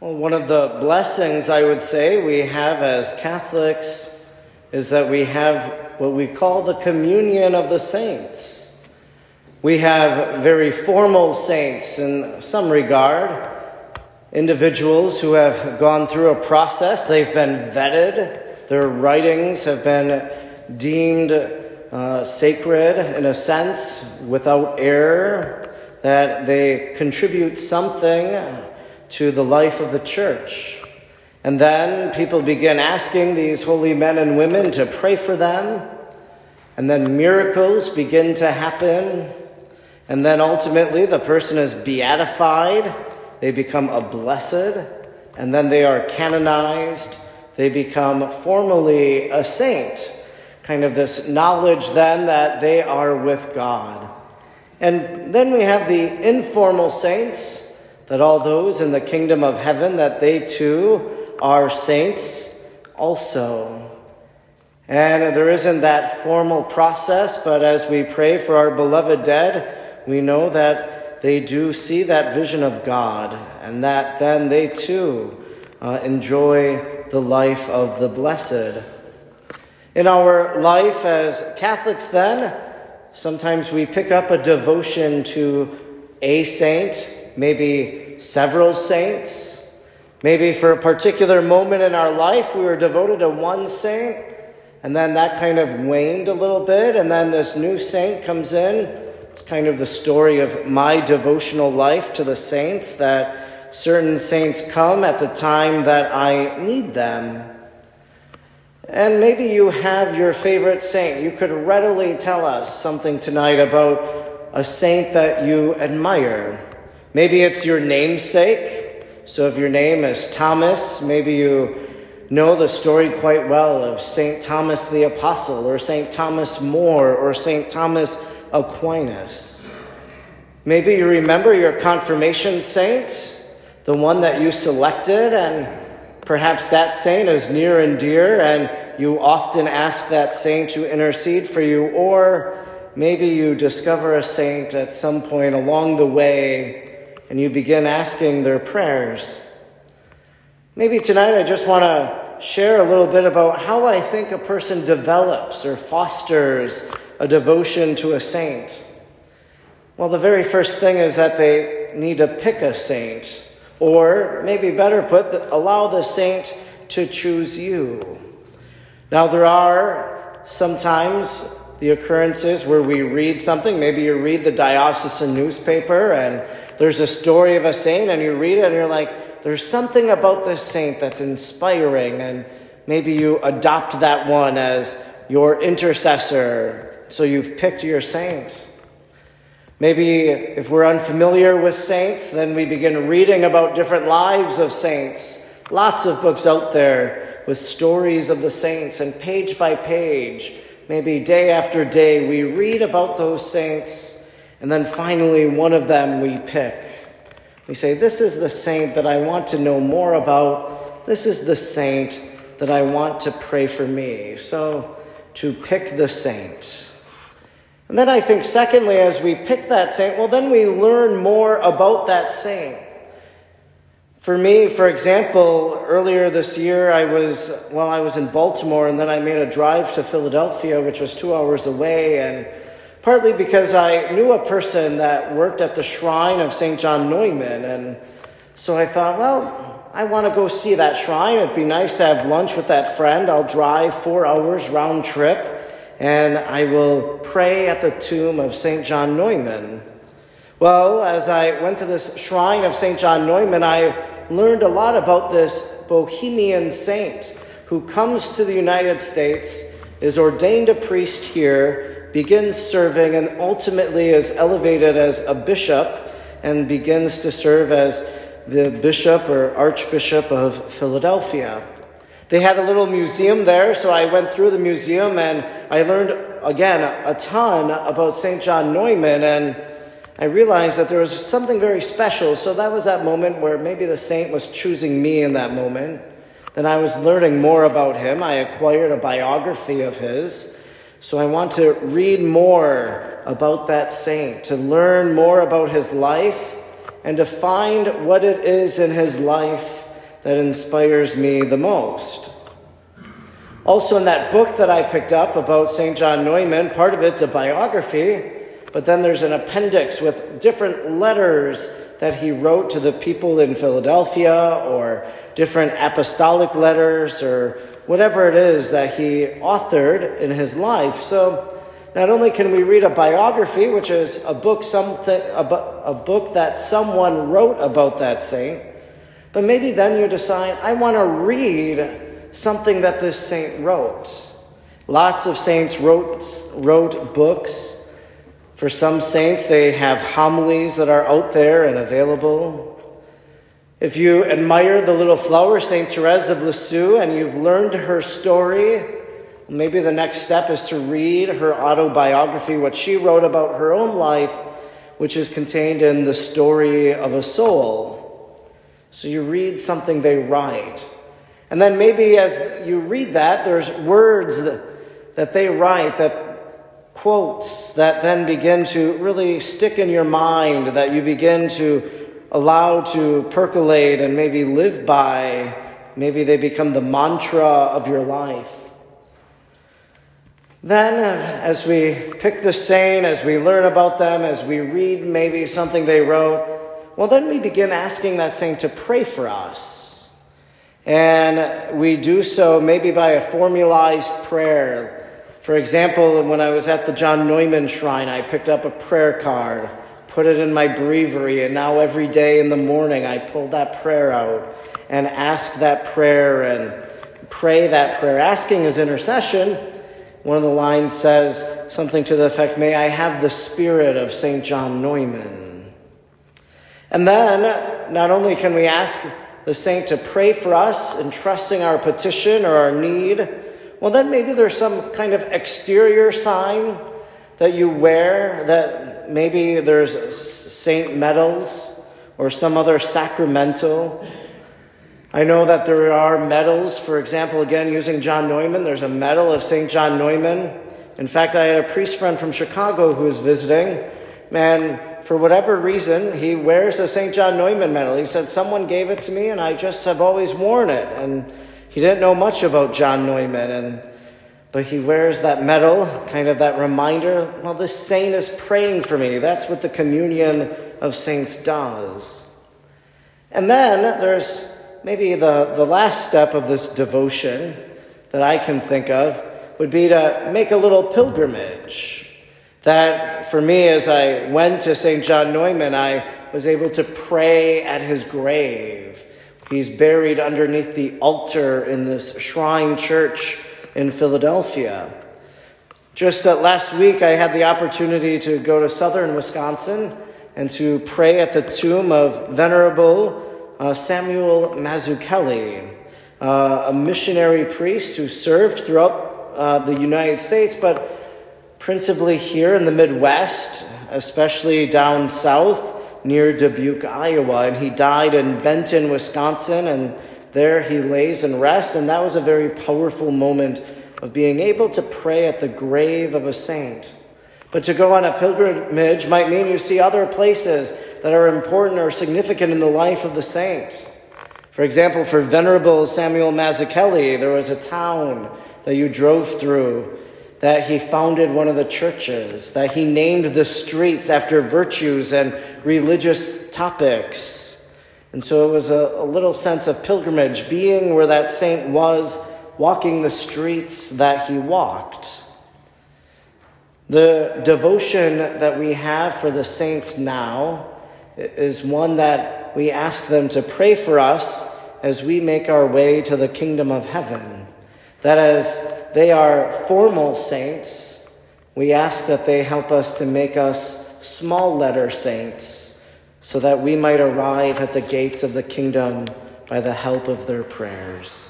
Well, one of the blessings I would say we have as Catholics is that we have what we call the communion of the saints. We have very formal saints in some regard, individuals who have gone through a process, they've been vetted, their writings have been deemed uh, sacred in a sense, without error, that they contribute something to the life of the church. And then people begin asking these holy men and women to pray for them. And then miracles begin to happen. And then ultimately the person is beatified. They become a blessed. And then they are canonized. They become formally a saint. Kind of this knowledge then that they are with God. And then we have the informal saints that all those in the kingdom of heaven that they too are saints also. And there isn't that formal process, but as we pray for our beloved dead, we know that they do see that vision of God, and that then they too uh, enjoy the life of the blessed. In our life as Catholics, then, sometimes we pick up a devotion to a saint, maybe several saints. Maybe for a particular moment in our life, we were devoted to one saint, and then that kind of waned a little bit, and then this new saint comes in. It's kind of the story of my devotional life to the saints that certain saints come at the time that I need them. And maybe you have your favorite saint. You could readily tell us something tonight about a saint that you admire. Maybe it's your namesake. So if your name is Thomas, maybe you know the story quite well of St. Thomas the Apostle, or St. Thomas More, or St. Thomas Aquinas. Maybe you remember your confirmation saint, the one that you selected, and perhaps that saint is near and dear, and you often ask that saint to intercede for you, or maybe you discover a saint at some point along the way and you begin asking their prayers. Maybe tonight I just want to share a little bit about how I think a person develops or fosters a devotion to a saint. Well, the very first thing is that they need to pick a saint, or maybe better put, allow the saint to choose you. Now, there are sometimes the occurrences where we read something. Maybe you read the diocesan newspaper and there's a story of a saint and you read it and you're like, there's something about this saint that's inspiring, and maybe you adopt that one as your intercessor, so you've picked your saint. Maybe if we're unfamiliar with saints, then we begin reading about different lives of saints. Lots of books out there with stories of the saints, and page by page, maybe day after day, we read about those saints and then finally, one of them we pick. We say, This is the saint that I want to know more about. This is the saint that I want to pray for me. So, to pick the saint. And then I think, secondly, as we pick that saint, well, then we learn more about that saint. For me, for example, earlier this year, I was, well, I was in Baltimore and then I made a drive to Philadelphia, which was two hours away. And partly because I knew a person that worked at the shrine of St. John Neumann. And so I thought, well, I want to go see that shrine. It'd be nice to have lunch with that friend. I'll drive four hours round trip and I will pray at the tomb of St. John Neumann. Well, as I went to this shrine of St. John Neumann, I learned a lot about this Bohemian saint who comes to the United States, is ordained a priest here, begins serving and ultimately is elevated as a bishop and begins to serve as the bishop or archbishop of Philadelphia. They had a little museum there, so I went through the museum and I learned again a ton about St. John Neumann and I realized that there was something very special. So that was that moment where maybe the saint was choosing me in that moment. Then I was learning more about him. I acquired a biography of his. So I want to read more about that saint, to learn more about his life, and to find what it is in his life that inspires me the most. Also, in that book that I picked up about St. John Neumann, part of it's a biography, but then there's an appendix with different letters that he wrote to the people in Philadelphia or different apostolic letters or whatever it is that he authored in his life. So, not only can we read a biography, which is a book, something, a, book that someone wrote about that saint, but maybe then you decide, I want to read something that this saint wrote. Lots of saints wrote, wrote books. For some saints, they have homilies that are out there and available. If you admire the little flower, St. Therese of Lisieux, and you've learned her story, Maybe the next step is to read her autobiography, what she wrote about her own life, which is contained in The Story of a Soul. So you read something they write. And then maybe as you read that, there's words that, that they write, that quotes that then begin to really stick in your mind, that you begin to allow to percolate and maybe live by. Maybe they become the mantra of your life. Then, uh, as we pick the saint, as we learn about them, as we read maybe something they wrote, well, then we begin asking that saint to pray for us. And we do so maybe by a formalized prayer. For example, when I was at the John Neumann Shrine, I picked up a prayer card, put it in my breviary, and now every day in the morning I pull that prayer out and ask that prayer and pray that prayer. Asking is intercession one of the lines says something to the effect, May I have the spirit of St. John Neumann. And then, not only can we ask the saint to pray for us, entrusting our petition or our need, well, then maybe there's some kind of exterior sign that you wear, that maybe there's saint medals or some other sacramental I know that there are medals, for example, again, using John Neumann, there's a medal of St. John Neumann. In fact, I had a priest friend from Chicago who was visiting, and for whatever reason, he wears a St. John Neumann medal. He said, Someone gave it to me, and I just have always worn it. And he didn't know much about John Neumann, and but he wears that medal, kind of that reminder well, this saint is praying for me. That's what the communion of saints does. And then there's maybe the, the last step of this devotion that I can think of would be to make a little pilgrimage. That for me, as I went to St. John Neumann, I was able to pray at his grave. He's buried underneath the altar in this shrine church in Philadelphia. Just uh, last week, I had the opportunity to go to southern Wisconsin and to pray at the tomb of Venerable uh, Samuel Mazzuchelli, uh, a missionary priest who served throughout uh, the United States, but principally here in the Midwest, especially down south near Dubuque, Iowa. And he died in Benton, Wisconsin, and there he lays and rests. And that was a very powerful moment of being able to pray at the grave of a saint. But to go on a pilgrimage might mean you see other places that are important or significant in the life of the saint. For example, for Venerable Samuel Mazzuchelli, there was a town that you drove through that he founded one of the churches, that he named the streets after virtues and religious topics. And so it was a, a little sense of pilgrimage, being where that saint was, walking the streets that he walked. The devotion that we have for the saints now is one that we ask them to pray for us as we make our way to the kingdom of heaven. That as they are formal saints, we ask that they help us to make us small letter saints so that we might arrive at the gates of the kingdom by the help of their prayers.